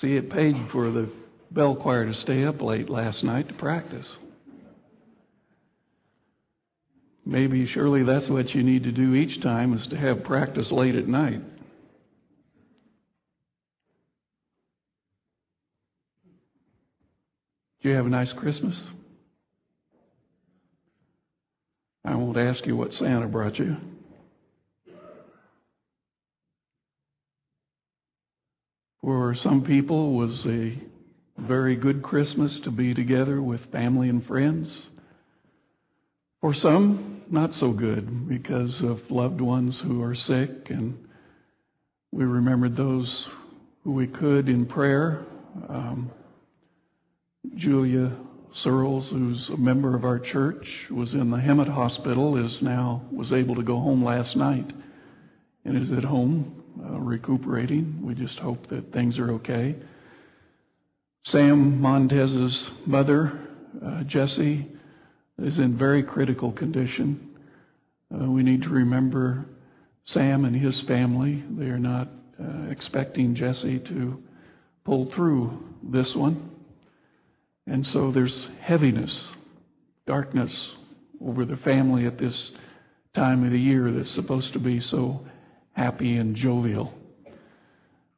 See, it paid for the bell choir to stay up late last night to practice. Maybe, surely that's what you need to do each time is to have practice late at night. Did you have a nice Christmas? I won't ask you what Santa brought you. For some people was a very good Christmas to be together with family and friends. For some, not so good because of loved ones who are sick, and we remembered those who we could in prayer. Um, Julia Searles, who's a member of our church, was in the Hemet Hospital, is now was able to go home last night, and is at home uh, recuperating. We just hope that things are okay. Sam Montez's mother, uh, Jessie, is in very critical condition. Uh, we need to remember Sam and his family. They are not uh, expecting Jesse to pull through this one. And so there's heaviness, darkness over the family at this time of the year that's supposed to be so happy and jovial.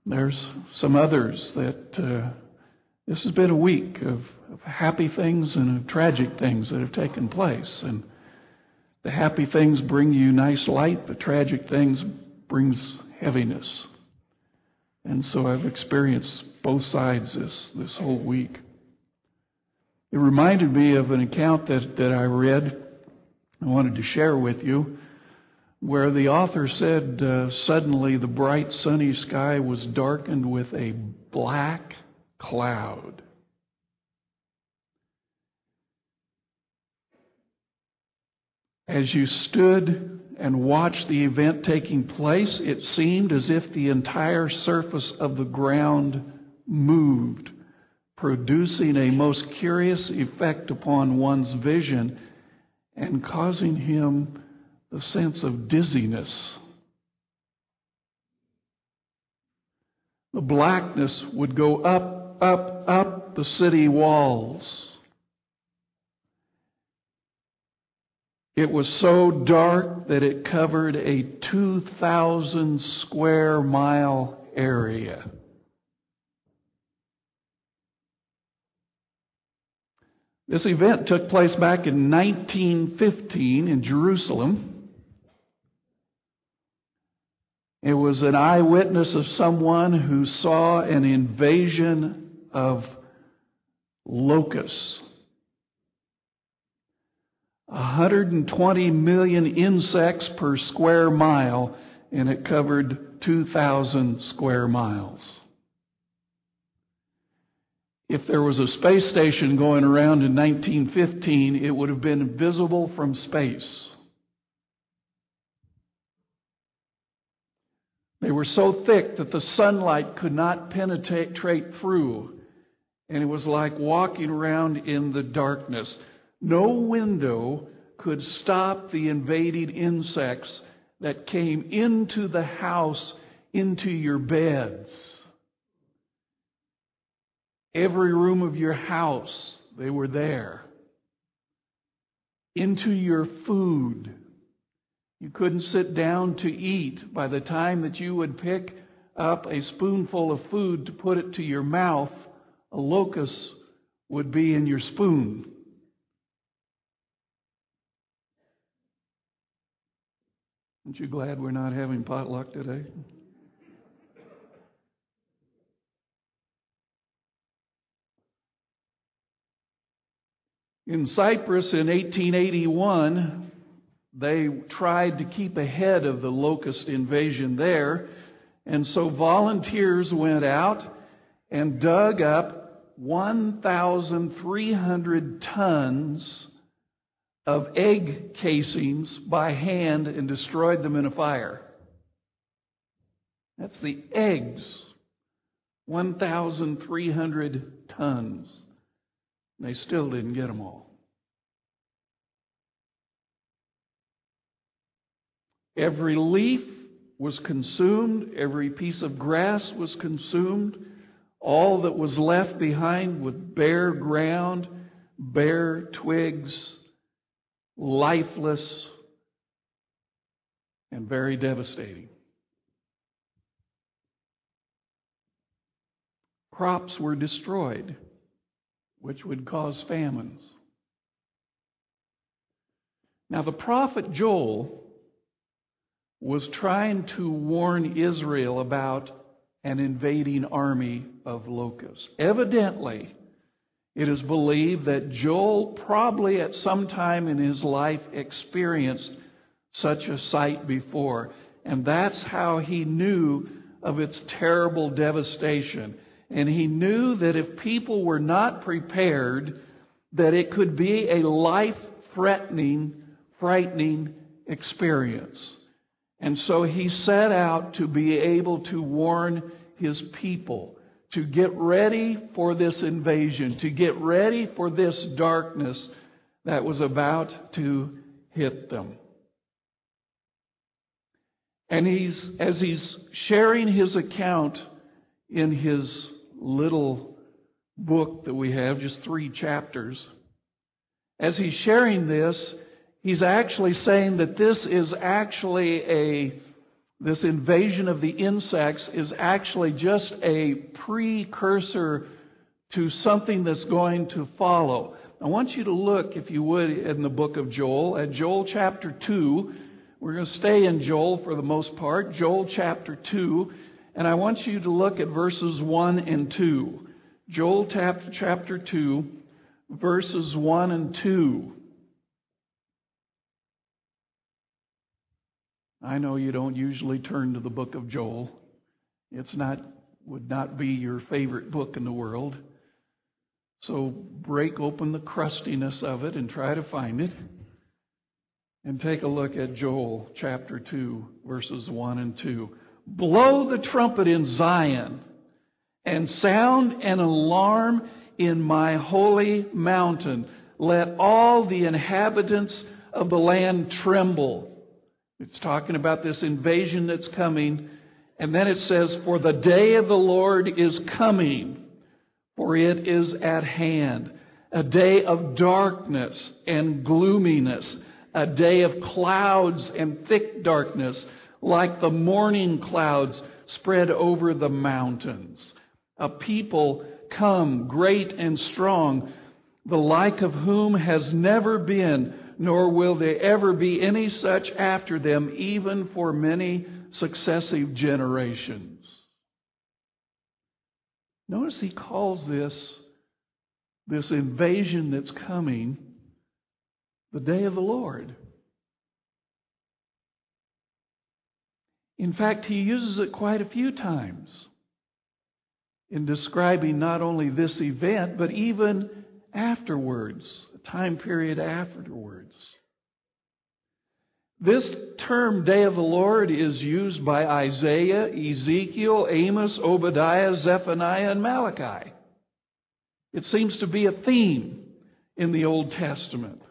There's some others that uh, this has been a week of, of happy things and of tragic things that have taken place. And the happy things bring you nice light, the tragic things brings heaviness. And so I've experienced both sides this, this whole week. It reminded me of an account that, that I read, I wanted to share with you, where the author said uh, suddenly the bright sunny sky was darkened with a black cloud. As you stood and watched the event taking place, it seemed as if the entire surface of the ground moved producing a most curious effect upon one's vision and causing him the sense of dizziness. The blackness would go up, up, up the city walls. It was so dark that it covered a 2,000 square mile area. This event took place back in 1915 in Jerusalem. It was an eyewitness of someone who saw an invasion of locusts. 120 million insects per square mile, and it covered 2,000 square miles if there was a space station going around in 1915, it would have been visible from space. They were so thick that the sunlight could not penetrate through, and it was like walking around in the darkness. No window could stop the invading insects that came into the house, into your beds. Every room of your house, they were there. Into your food. You couldn't sit down to eat. By the time that you would pick up a spoonful of food to put it to your mouth, a locust would be in your spoon. Aren't you glad we're not having potluck today? In Cyprus in 1881, they tried to keep ahead of the locust invasion there, and so volunteers went out and dug up 1,300 tons of egg casings by hand and destroyed them in a fire. That's the eggs. 1,300 tons. They still didn't get them all. Every leaf was consumed, every piece of grass was consumed, all that was left behind with bare ground, bare twigs, lifeless, and very devastating. Crops were destroyed, which would cause famines. Now, the prophet Joel was trying to warn Israel about an invading army of locusts. Evidently, it is believed that Joel probably at some time in his life experienced such a sight before. And that's how he knew of its terrible devastation. And he knew that if people were not prepared, that it could be a life threatening, frightening experience. And so he set out to be able to warn his people to get ready for this invasion, to get ready for this darkness that was about to hit them. And he's, as he's sharing his account in his little book that we have, just three chapters, as he's sharing this, he's actually saying that this is actually a this invasion of the insects is actually just a precursor to something that's going to follow. I want you to look, if you would, in the book of Joel, at Joel chapter 2. We're going to stay in Joel for the most part, Joel chapter 2, and I want you to look at verses 1 and 2. Joel chapter 2, verses 1 and 2. I know you don't usually turn to the book of Joel. It's not would not be your favorite book in the world. So break open the crustiness of it and try to find it. And take a look at Joel chapter 2 verses 1 and 2. Blow the trumpet in Zion and sound an alarm in my holy mountain. Let all the inhabitants of the land tremble. It's talking about this invasion that's coming. And then it says, For the day of the Lord is coming, for it is at hand. A day of darkness and gloominess, a day of clouds and thick darkness, like the morning clouds spread over the mountains. A people come great and strong, the like of whom has never been nor will there ever be any such after them, even for many successive generations. Notice he calls this, this invasion that's coming, the day of the Lord. In fact, he uses it quite a few times in describing not only this event, but even afterwards time period afterwards. This term, Day of the Lord, is used by Isaiah, Ezekiel, Amos, Obadiah, Zephaniah, and Malachi. It seems to be a theme in the Old Testament.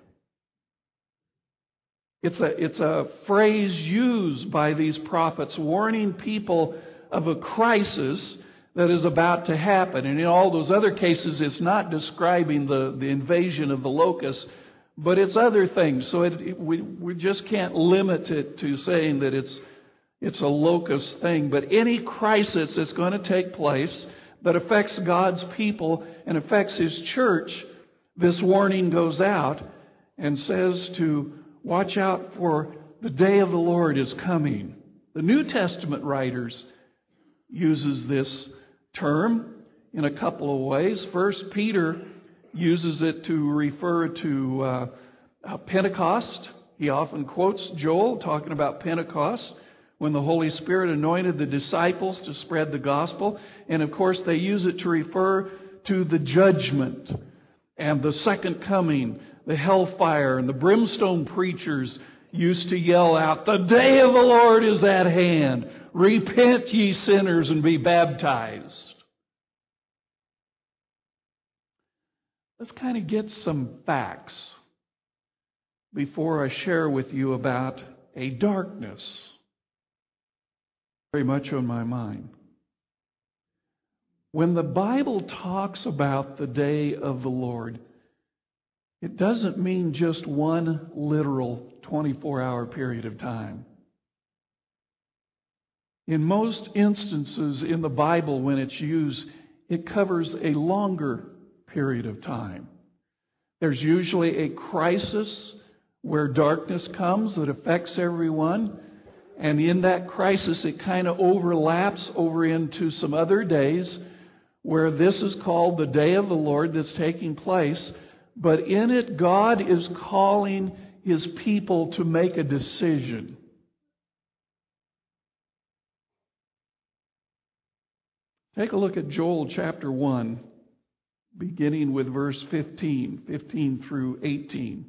It's a, it's a phrase used by these prophets warning people of a crisis that is about to happen. And in all those other cases, it's not describing the, the invasion of the locusts, but it's other things. So it, it, we, we just can't limit it to saying that it's, it's a locust thing. But any crisis that's going to take place that affects God's people and affects His church, this warning goes out and says to watch out for the day of the Lord is coming. The New Testament writers uses this term in a couple of ways. First, Peter uses it to refer to uh, uh, Pentecost. He often quotes Joel talking about Pentecost when the Holy Spirit anointed the disciples to spread the gospel. And of course, they use it to refer to the judgment and the second coming, the hellfire, and the brimstone preachers used to yell out, The day of the Lord is at hand. Repent, ye sinners, and be baptized. Let's kind of get some facts before I share with you about a darkness very much on my mind. When the Bible talks about the day of the Lord, it doesn't mean just one literal 24 hour period of time. In most instances in the Bible, when it's used, it covers a longer period of time. There's usually a crisis where darkness comes that affects everyone. And in that crisis, it kind of overlaps over into some other days where this is called the day of the Lord that's taking place. But in it, God is calling his people to make a decision. Take a look at Joel chapter 1, beginning with verse 15, 15 through 18.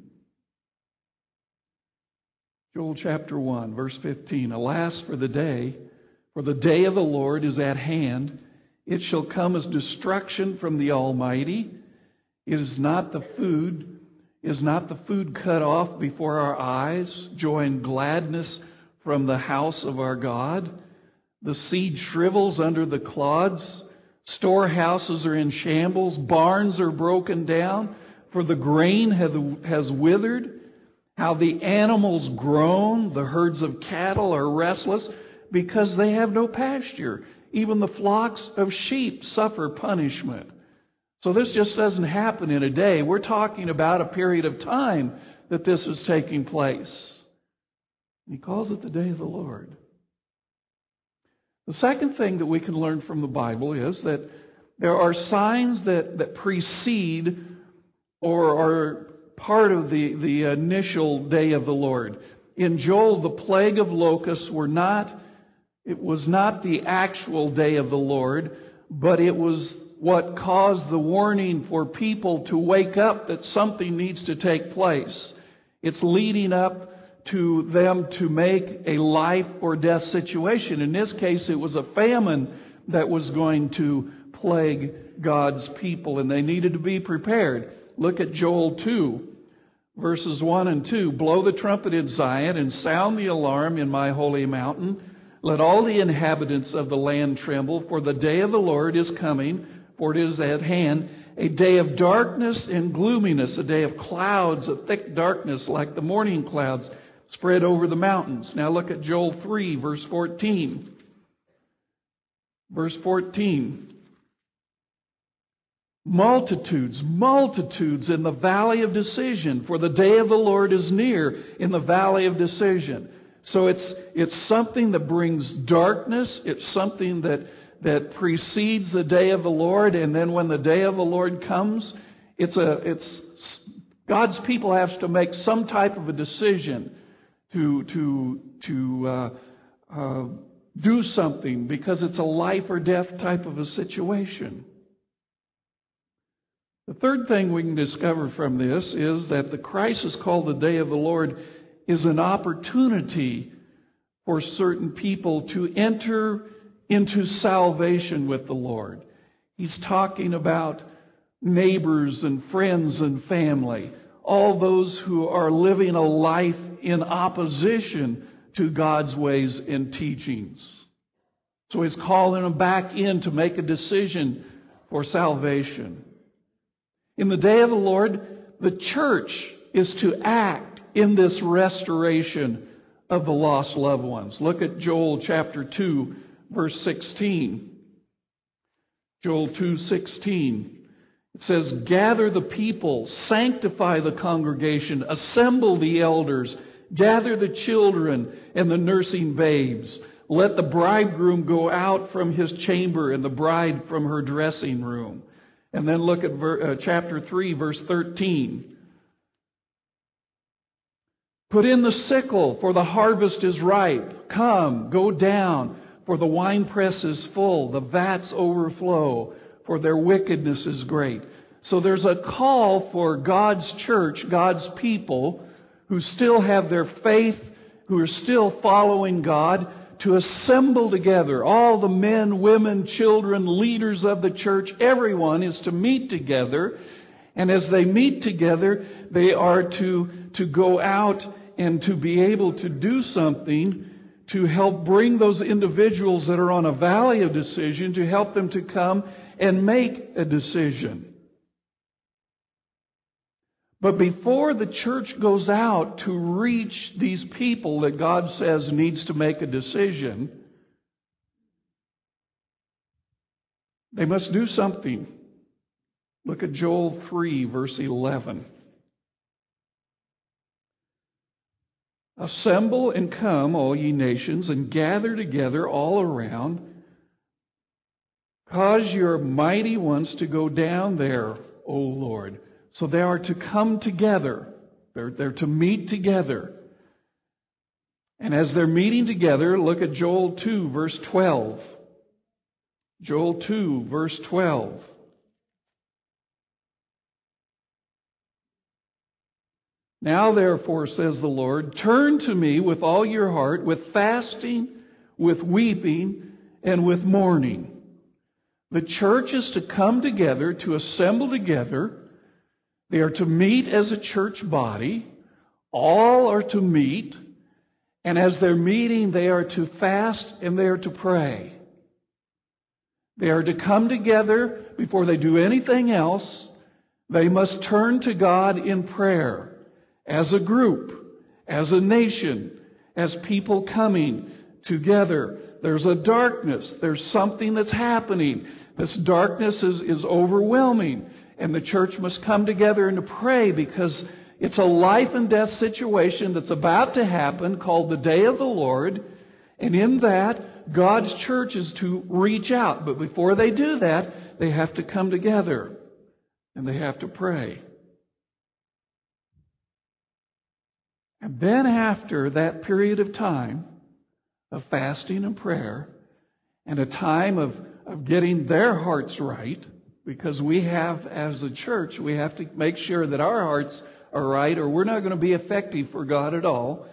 Joel chapter 1, verse 15. Alas for the day, for the day of the Lord is at hand. It shall come as destruction from the Almighty. It is not the food, is not the food cut off before our eyes, joy and gladness from the house of our God. The seed shrivels under the clods. Storehouses are in shambles. Barns are broken down, for the grain has withered. How the animals groan. The herds of cattle are restless because they have no pasture. Even the flocks of sheep suffer punishment. So this just doesn't happen in a day. We're talking about a period of time that this is taking place. He calls it the day of the Lord. The second thing that we can learn from the Bible is that there are signs that, that precede or are part of the, the initial day of the Lord. In Joel, the plague of locusts were not, it was not the actual day of the Lord, but it was what caused the warning for people to wake up that something needs to take place. It's leading up to them to make a life or death situation. In this case, it was a famine that was going to plague God's people, and they needed to be prepared. Look at Joel 2, verses 1 and 2. Blow the trumpet in Zion and sound the alarm in my holy mountain. Let all the inhabitants of the land tremble, for the day of the Lord is coming for it is at hand a day of darkness and gloominess, a day of clouds, a thick darkness like the morning clouds spread over the mountains. Now look at Joel 3, verse 14. Verse 14. Multitudes, multitudes in the valley of decision, for the day of the Lord is near in the valley of decision. So it's, it's something that brings darkness. It's something that that precedes the day of the Lord, and then when the day of the Lord comes, it's a it's God's people have to make some type of a decision to to to uh, uh, do something because it's a life or death type of a situation. The third thing we can discover from this is that the crisis called the day of the Lord is an opportunity for certain people to enter into salvation with the Lord. He's talking about neighbors and friends and family, all those who are living a life in opposition to God's ways and teachings. So he's calling them back in to make a decision for salvation. In the day of the Lord, the church is to act in this restoration of the lost loved ones. Look at Joel chapter 2, verse 16. Joel 2:16. It says, "Gather the people, sanctify the congregation, assemble the elders, gather the children and the nursing babes. Let the bridegroom go out from his chamber and the bride from her dressing room." And then look at ver, uh, chapter 3 verse 13. Put in the sickle, for the harvest is ripe. Come, go down for the winepress is full, the vats overflow, for their wickedness is great. So there's a call for God's church, God's people, who still have their faith, who are still following God, to assemble together. All the men, women, children, leaders of the church, everyone is to meet together. And as they meet together, they are to, to go out and to be able to do something to help bring those individuals that are on a valley of decision to help them to come and make a decision. But before the church goes out to reach these people that God says needs to make a decision, they must do something. Look at Joel 3, verse 11. Assemble and come, all ye nations, and gather together all around. Cause your mighty ones to go down there, O Lord. So they are to come together. They're, they're to meet together. And as they're meeting together, look at Joel 2, verse 12. Joel 2, verse 12. Now, therefore, says the Lord, turn to me with all your heart, with fasting, with weeping, and with mourning. The church is to come together, to assemble together. They are to meet as a church body. All are to meet. And as they're meeting, they are to fast and they are to pray. They are to come together before they do anything else. They must turn to God in prayer as a group, as a nation, as people coming together. There's a darkness. There's something that's happening. This darkness is, is overwhelming. And the church must come together and to pray because it's a life and death situation that's about to happen called the day of the Lord. And in that, God's church is to reach out. But before they do that, they have to come together and they have to pray. And then, after that period of time of fasting and prayer, and a time of, of getting their hearts right, because we have, as a church, we have to make sure that our hearts are right, or we're not going to be effective for God at all.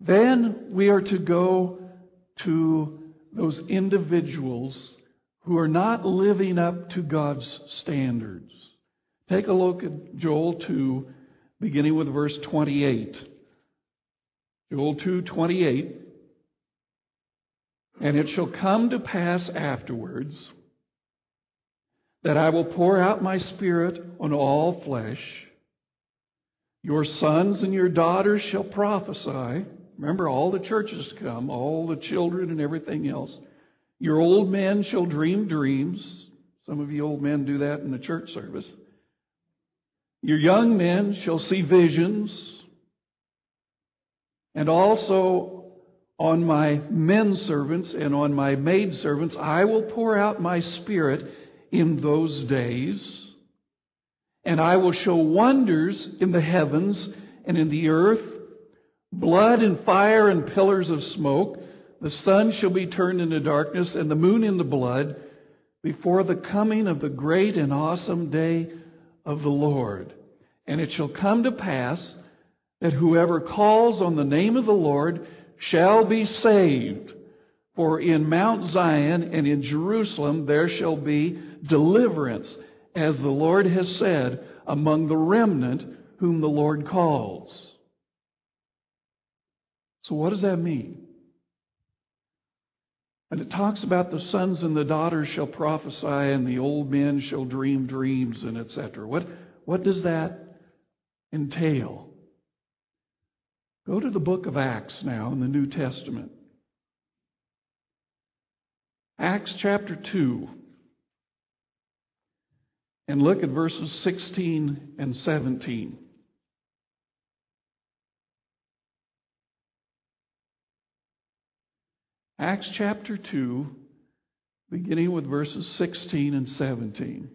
Then we are to go to those individuals who are not living up to God's standards. Take a look at Joel 2 beginning with verse 28. Joel 2:28 And it shall come to pass afterwards that I will pour out my spirit on all flesh. Your sons and your daughters shall prophesy. Remember, all the churches come, all the children and everything else. Your old men shall dream dreams. Some of you old men do that in the church service. Your young men shall see visions, and also on my men servants and on my maid servants I will pour out my spirit in those days. And I will show wonders in the heavens and in the earth, blood and fire and pillars of smoke. The sun shall be turned into darkness and the moon into blood before the coming of the great and awesome day of the Lord. And it shall come to pass that whoever calls on the name of the Lord shall be saved. For in Mount Zion and in Jerusalem there shall be deliverance, as the Lord has said, among the remnant whom the Lord calls. So, what does that mean? And it talks about the sons and the daughters shall prophesy, and the old men shall dream dreams, and etc. What, what does that entail? Go to the book of Acts now in the New Testament. Acts chapter 2. And look at verses 16 and 17. Acts chapter 2, beginning with verses 16 and 17.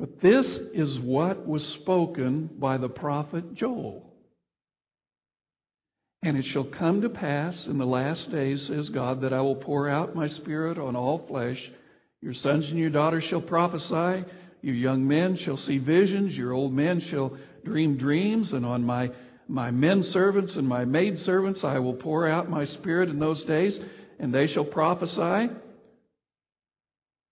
But this is what was spoken by the prophet Joel. And it shall come to pass in the last days, says God, that I will pour out my spirit on all flesh. Your sons and your daughters shall prophesy. Your young men shall see visions. Your old men shall dream dreams. And on my, my men servants and my maid servants I will pour out my spirit in those days and they shall prophesy.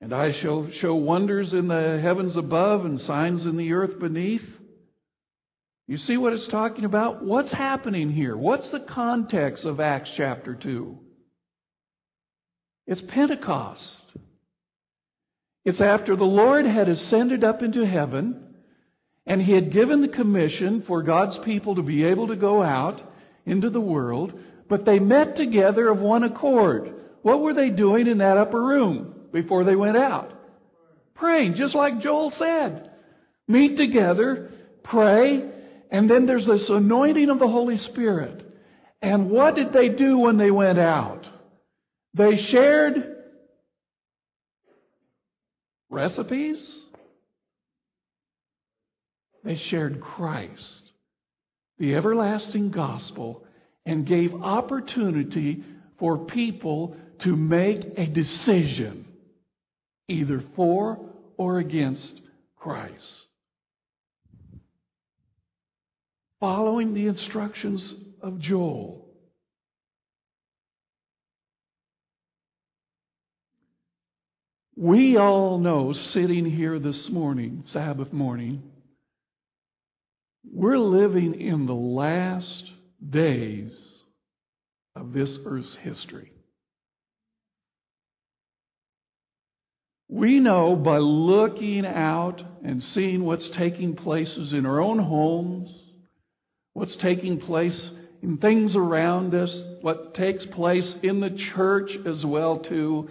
And I shall show wonders in the heavens above and signs in the earth beneath You see what it's talking about? What's happening here? What's the context of Acts chapter 2? It's Pentecost. It's after the Lord had ascended up into heaven and he had given the commission for God's people to be able to go out into the world, but they met together of one accord. What were they doing in that upper room before they went out? Praying, just like Joel said. Meet together, pray, and then there's this anointing of the Holy Spirit. And what did they do when they went out? They shared recipes. They shared Christ, the everlasting gospel, and gave opportunity for people to make a decision, either for or against Christ. following the instructions of Joel. We all know, sitting here this morning, Sabbath morning, we're living in the last days of this earth's history. We know by looking out and seeing what's taking places in our own homes, what's taking place in things around us, what takes place in the church as well too,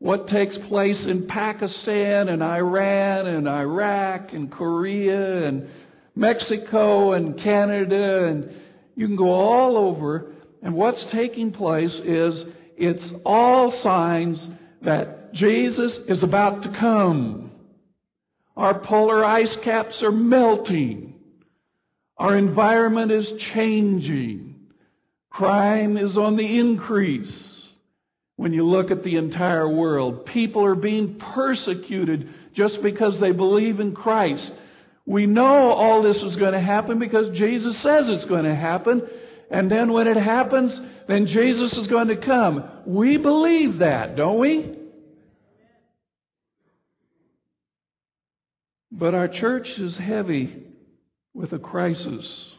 what takes place in Pakistan and Iran and Iraq and Korea and Mexico and Canada and you can go all over and what's taking place is it's all signs that Jesus is about to come. Our polar ice caps are melting. Our environment is changing. Crime is on the increase. When you look at the entire world, people are being persecuted just because they believe in Christ. We know all this is going to happen because Jesus says it's going to happen. And then when it happens, then Jesus is going to come. We believe that, don't we? But our church is heavy with a crisis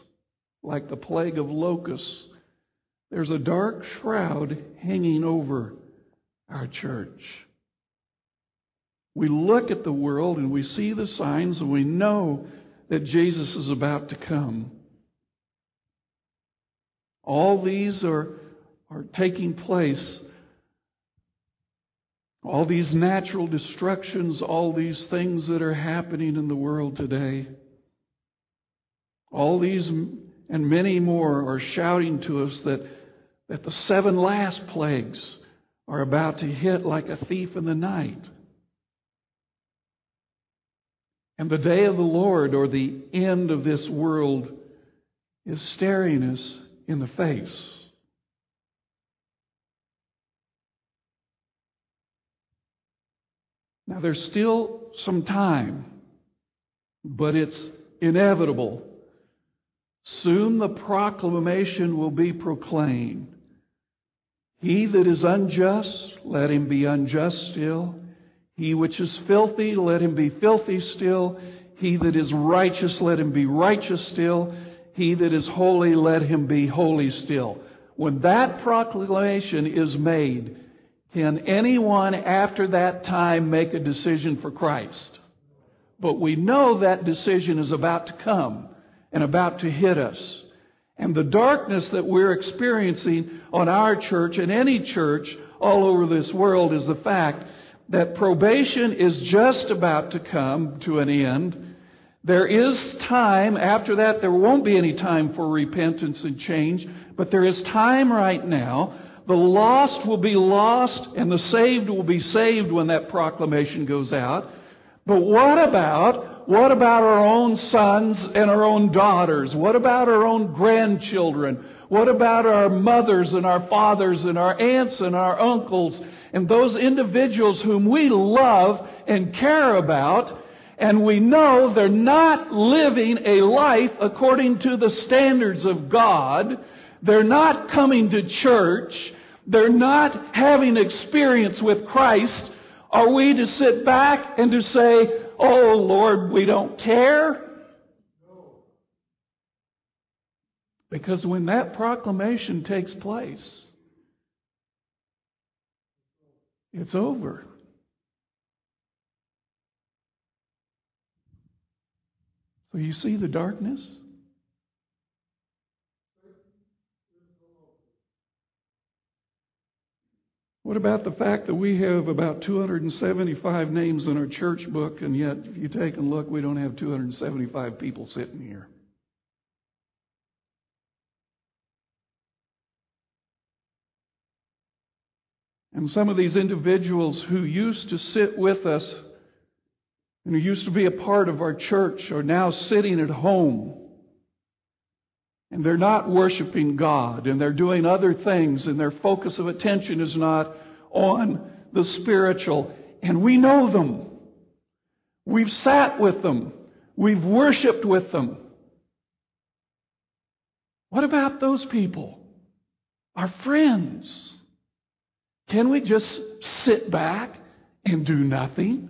like the plague of locusts. There's a dark shroud hanging over our church. We look at the world and we see the signs and we know that Jesus is about to come. All these are, are taking place. All these natural destructions, all these things that are happening in the world today. All these and many more are shouting to us that, that the seven last plagues are about to hit like a thief in the night. And the day of the Lord, or the end of this world, is staring us in the face. Now, there's still some time, but it's inevitable Soon the proclamation will be proclaimed. He that is unjust, let him be unjust still. He which is filthy, let him be filthy still. He that is righteous, let him be righteous still. He that is holy, let him be holy still. When that proclamation is made, can anyone after that time make a decision for Christ? But we know that decision is about to come and about to hit us. And the darkness that we're experiencing on our church and any church all over this world is the fact that probation is just about to come to an end. There is time after that. There won't be any time for repentance and change, but there is time right now. The lost will be lost and the saved will be saved when that proclamation goes out. But what about what about our own sons and our own daughters? What about our own grandchildren? What about our mothers and our fathers and our aunts and our uncles and those individuals whom we love and care about? And we know they're not living a life according to the standards of God. They're not coming to church. They're not having experience with Christ. Are we to sit back and to say, Oh, Lord, we don't care. Because when that proclamation takes place, it's over. So you see the darkness? What about the fact that we have about 275 names in our church book, and yet, if you take a look, we don't have 275 people sitting here? And some of these individuals who used to sit with us and who used to be a part of our church are now sitting at home. And they're not worshiping God and they're doing other things and their focus of attention is not on the spiritual. And we know them. We've sat with them. We've worshiped with them. What about those people? Our friends. Can we just sit back and do nothing?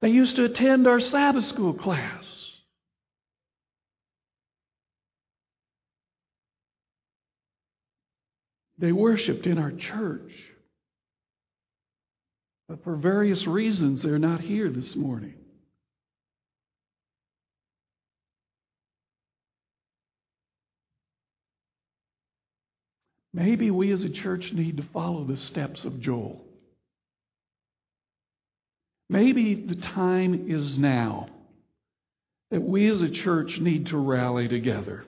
They used to attend our Sabbath school class. They worshiped in our church. But for various reasons, they're not here this morning. Maybe we as a church need to follow the steps of Joel. Maybe the time is now that we as a church need to rally together.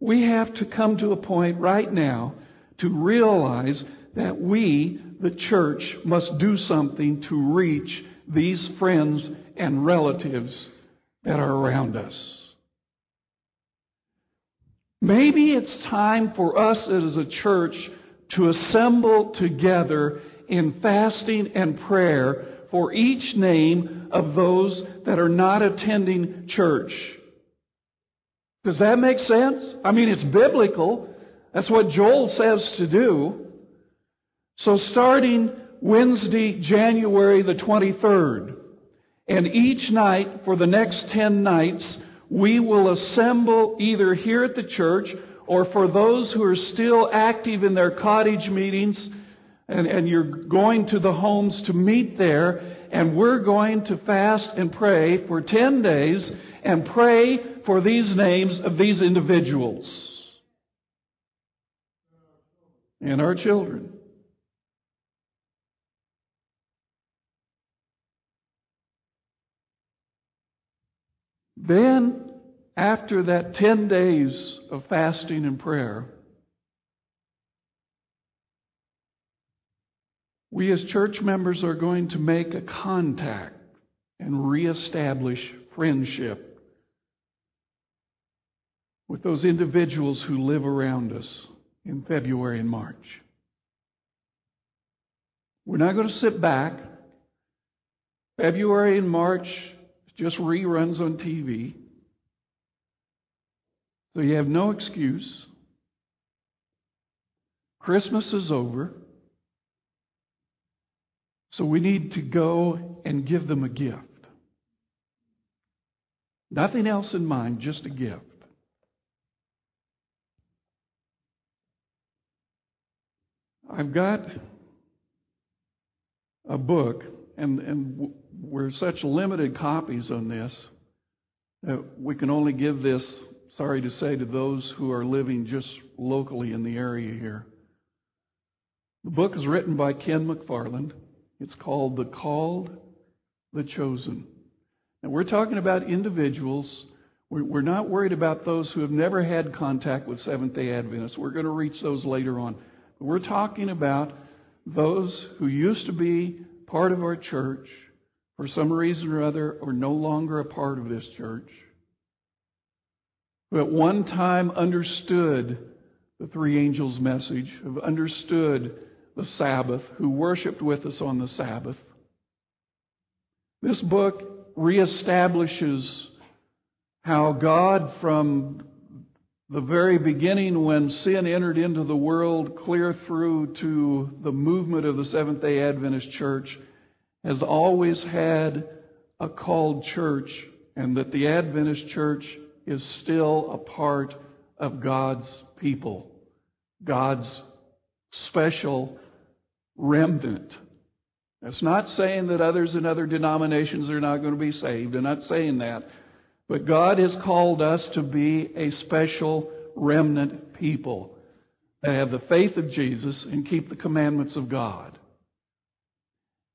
We have to come to a point right now to realize that we, the church, must do something to reach these friends and relatives that are around us. Maybe it's time for us as a church to assemble together in fasting and prayer for each name of those that are not attending church. Does that make sense? I mean, it's biblical. That's what Joel says to do. So starting Wednesday, January the 23rd, and each night for the next 10 nights, we will assemble either here at the church or for those who are still active in their cottage meetings and, and you're going to the homes to meet there, and we're going to fast and pray for 10 days and pray for these names of these individuals and our children. Then, after that 10 days of fasting and prayer, We as church members are going to make a contact and reestablish friendship with those individuals who live around us in February and March. We're not going to sit back. February and March just reruns on TV. So you have no excuse. Christmas is over. So we need to go and give them a gift. Nothing else in mind, just a gift. I've got a book, and, and we're such limited copies on this that we can only give this, sorry to say, to those who are living just locally in the area here. The book is written by Ken McFarland. It's called The Called, the Chosen. And we're talking about individuals. We're not worried about those who have never had contact with Seventh day Adventists. We're going to reach those later on. We're talking about those who used to be part of our church for some reason or other are no longer a part of this church, who at one time understood the three angels' message, have understood the Sabbath, who worshiped with us on the Sabbath. This book reestablishes how God, from the very beginning when sin entered into the world, clear through to the movement of the Seventh day Adventist Church, has always had a called church and that the Adventist church is still a part of God's people, God's special remnant. That's not saying that others in other denominations are not going to be saved. I'm not saying that. But God has called us to be a special remnant people that have the faith of Jesus and keep the commandments of God.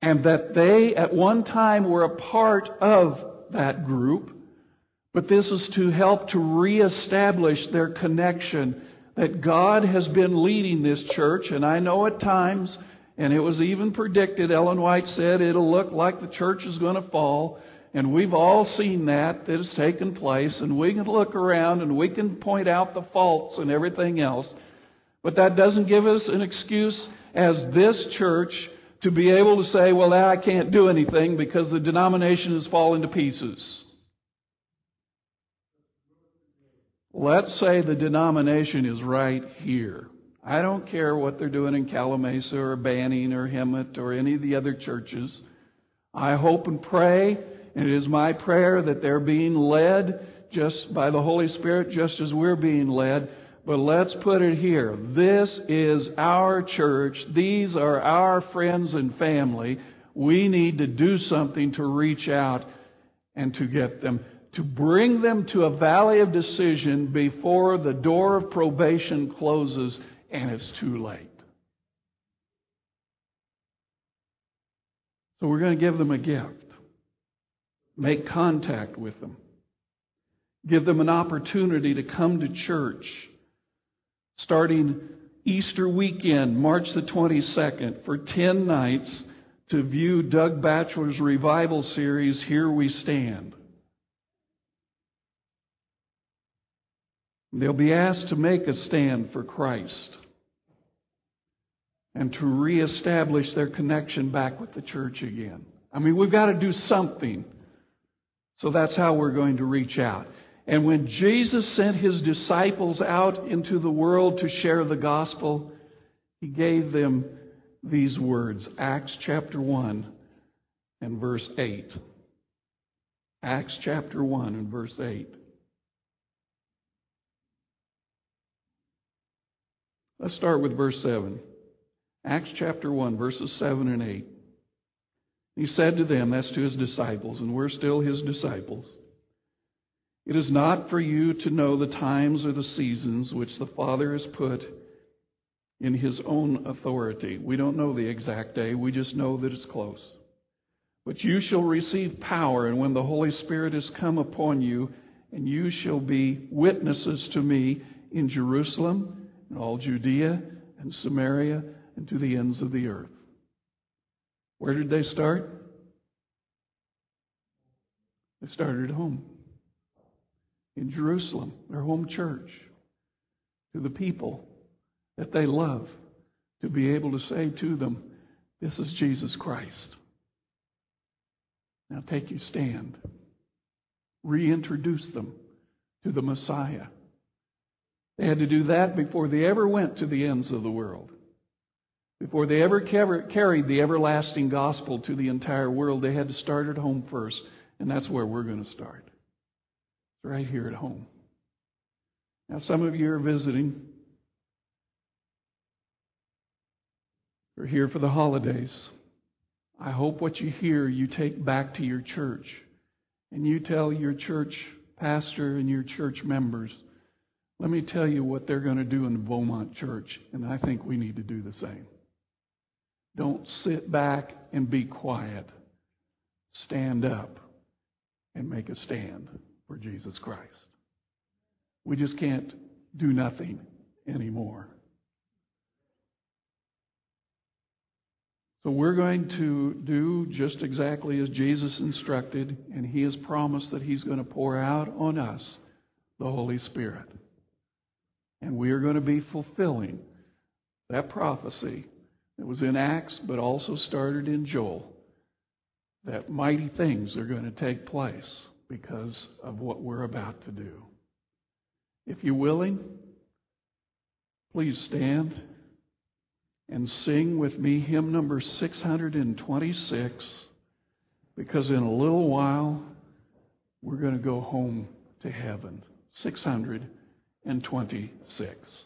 And that they at one time were a part of that group, but this is to help to reestablish their connection that God has been leading this church. And I know at times, and it was even predicted, Ellen White said it'll look like the church is going to fall. And we've all seen that that has taken place, and we can look around and we can point out the faults and everything else. But that doesn't give us an excuse as this church to be able to say, well, I can't do anything because the denomination has fallen to pieces. Let's say the denomination is right here. I don't care what they're doing in Calimesa or Banning or Hemet or any of the other churches. I hope and pray, and it is my prayer that they're being led just by the Holy Spirit, just as we're being led. But let's put it here. This is our church. These are our friends and family. We need to do something to reach out and to get them to bring them to a valley of decision before the door of probation closes and it's too late. So we're going to give them a gift. Make contact with them. Give them an opportunity to come to church starting Easter weekend, March the 22nd, for 10 nights to view Doug Batchelor's revival series, Here We Stand. They'll be asked to make a stand for Christ and to reestablish their connection back with the church again. I mean, we've got to do something. So that's how we're going to reach out. And when Jesus sent his disciples out into the world to share the gospel, he gave them these words Acts chapter 1 and verse 8. Acts chapter 1 and verse 8. Let's start with verse 7. Acts chapter 1, verses 7 and 8. He said to them, that's to his disciples, and we're still his disciples. It is not for you to know the times or the seasons which the Father has put in his own authority. We don't know the exact day, we just know that it's close. But you shall receive power, and when the Holy Spirit has come upon you, and you shall be witnesses to me in Jerusalem and all Judea and Samaria and to the ends of the earth. Where did they start? They started at home. In Jerusalem, their home church. To the people that they love. To be able to say to them, This is Jesus Christ. Now take your stand. Reintroduce them to the Messiah. They had to do that before they ever went to the ends of the world. Before they ever carried the everlasting gospel to the entire world, they had to start at home first. And that's where we're going to start. It's right here at home. Now, some of you are visiting. You're here for the holidays. I hope what you hear you take back to your church. And you tell your church pastor and your church members let me tell you what they're going to do in the Beaumont Church, and I think we need to do the same. Don't sit back and be quiet. Stand up and make a stand for Jesus Christ. We just can't do nothing anymore. So we're going to do just exactly as Jesus instructed, and He has promised that He's going to pour out on us the Holy Spirit. And we are going to be fulfilling that prophecy that was in Acts, but also started in Joel. That mighty things are going to take place because of what we're about to do. If you're willing, please stand and sing with me hymn number 626 because in a little while we're going to go home to heaven and 26.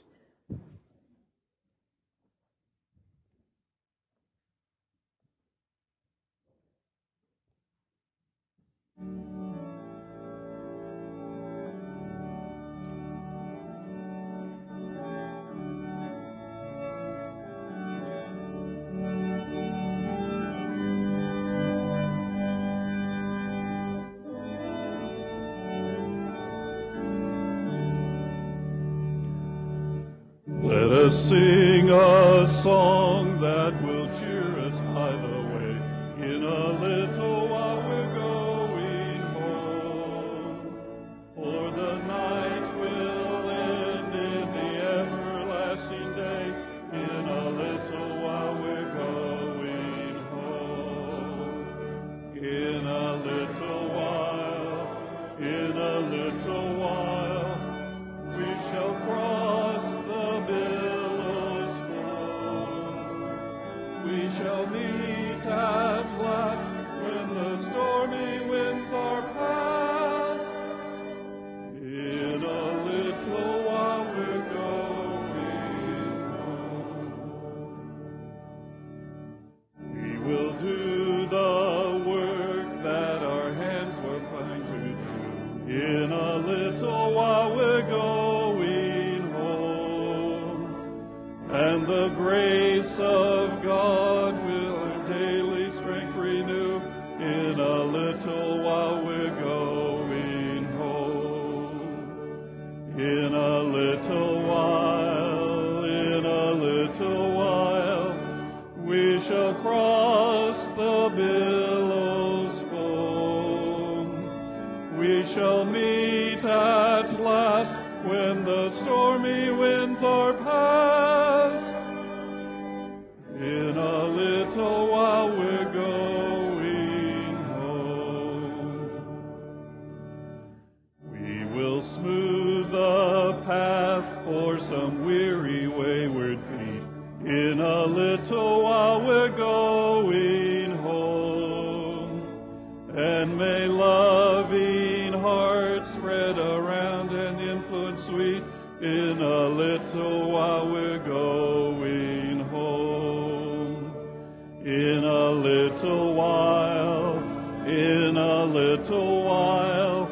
Little while, in a little while,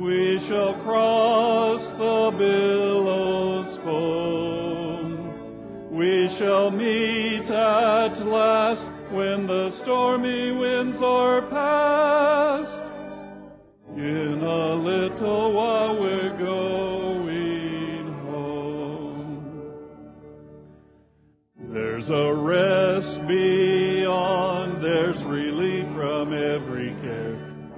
we shall cross the billows foam. We shall meet at last when the stormy winds are past. In a little while we're going home. There's a rest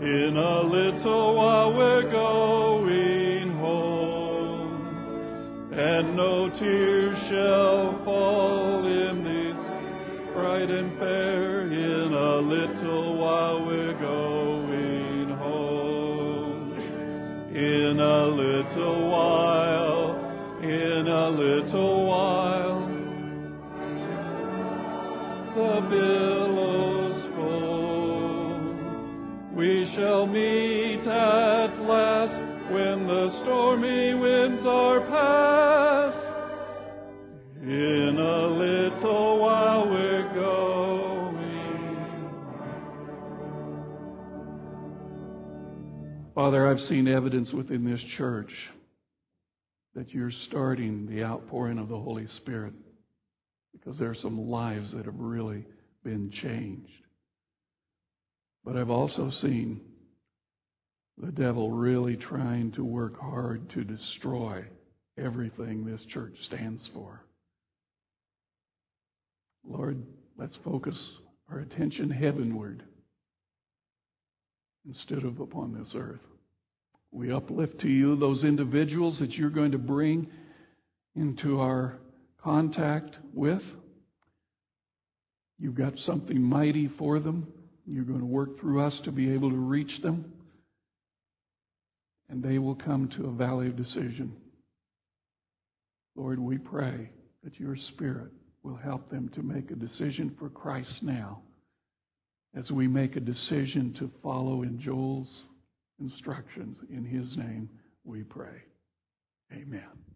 In a little while we're going home. And no tears shall fall in these bright and fair. In a little while we're going home. In a little while, in a little while, the shall meet at last when the stormy winds are past. In a little while we're going. Father, I've seen evidence within this church that you're starting the outpouring of the Holy Spirit because there are some lives that have really been changed. But I've also seen the devil really trying to work hard to destroy everything this church stands for. Lord, let's focus our attention heavenward instead of upon this earth. We uplift to you those individuals that you're going to bring into our contact with. You've got something mighty for them. You're going to work through us to be able to reach them. And they will come to a valley of decision. Lord, we pray that your Spirit will help them to make a decision for Christ now as we make a decision to follow in Joel's instructions. In his name we pray. Amen.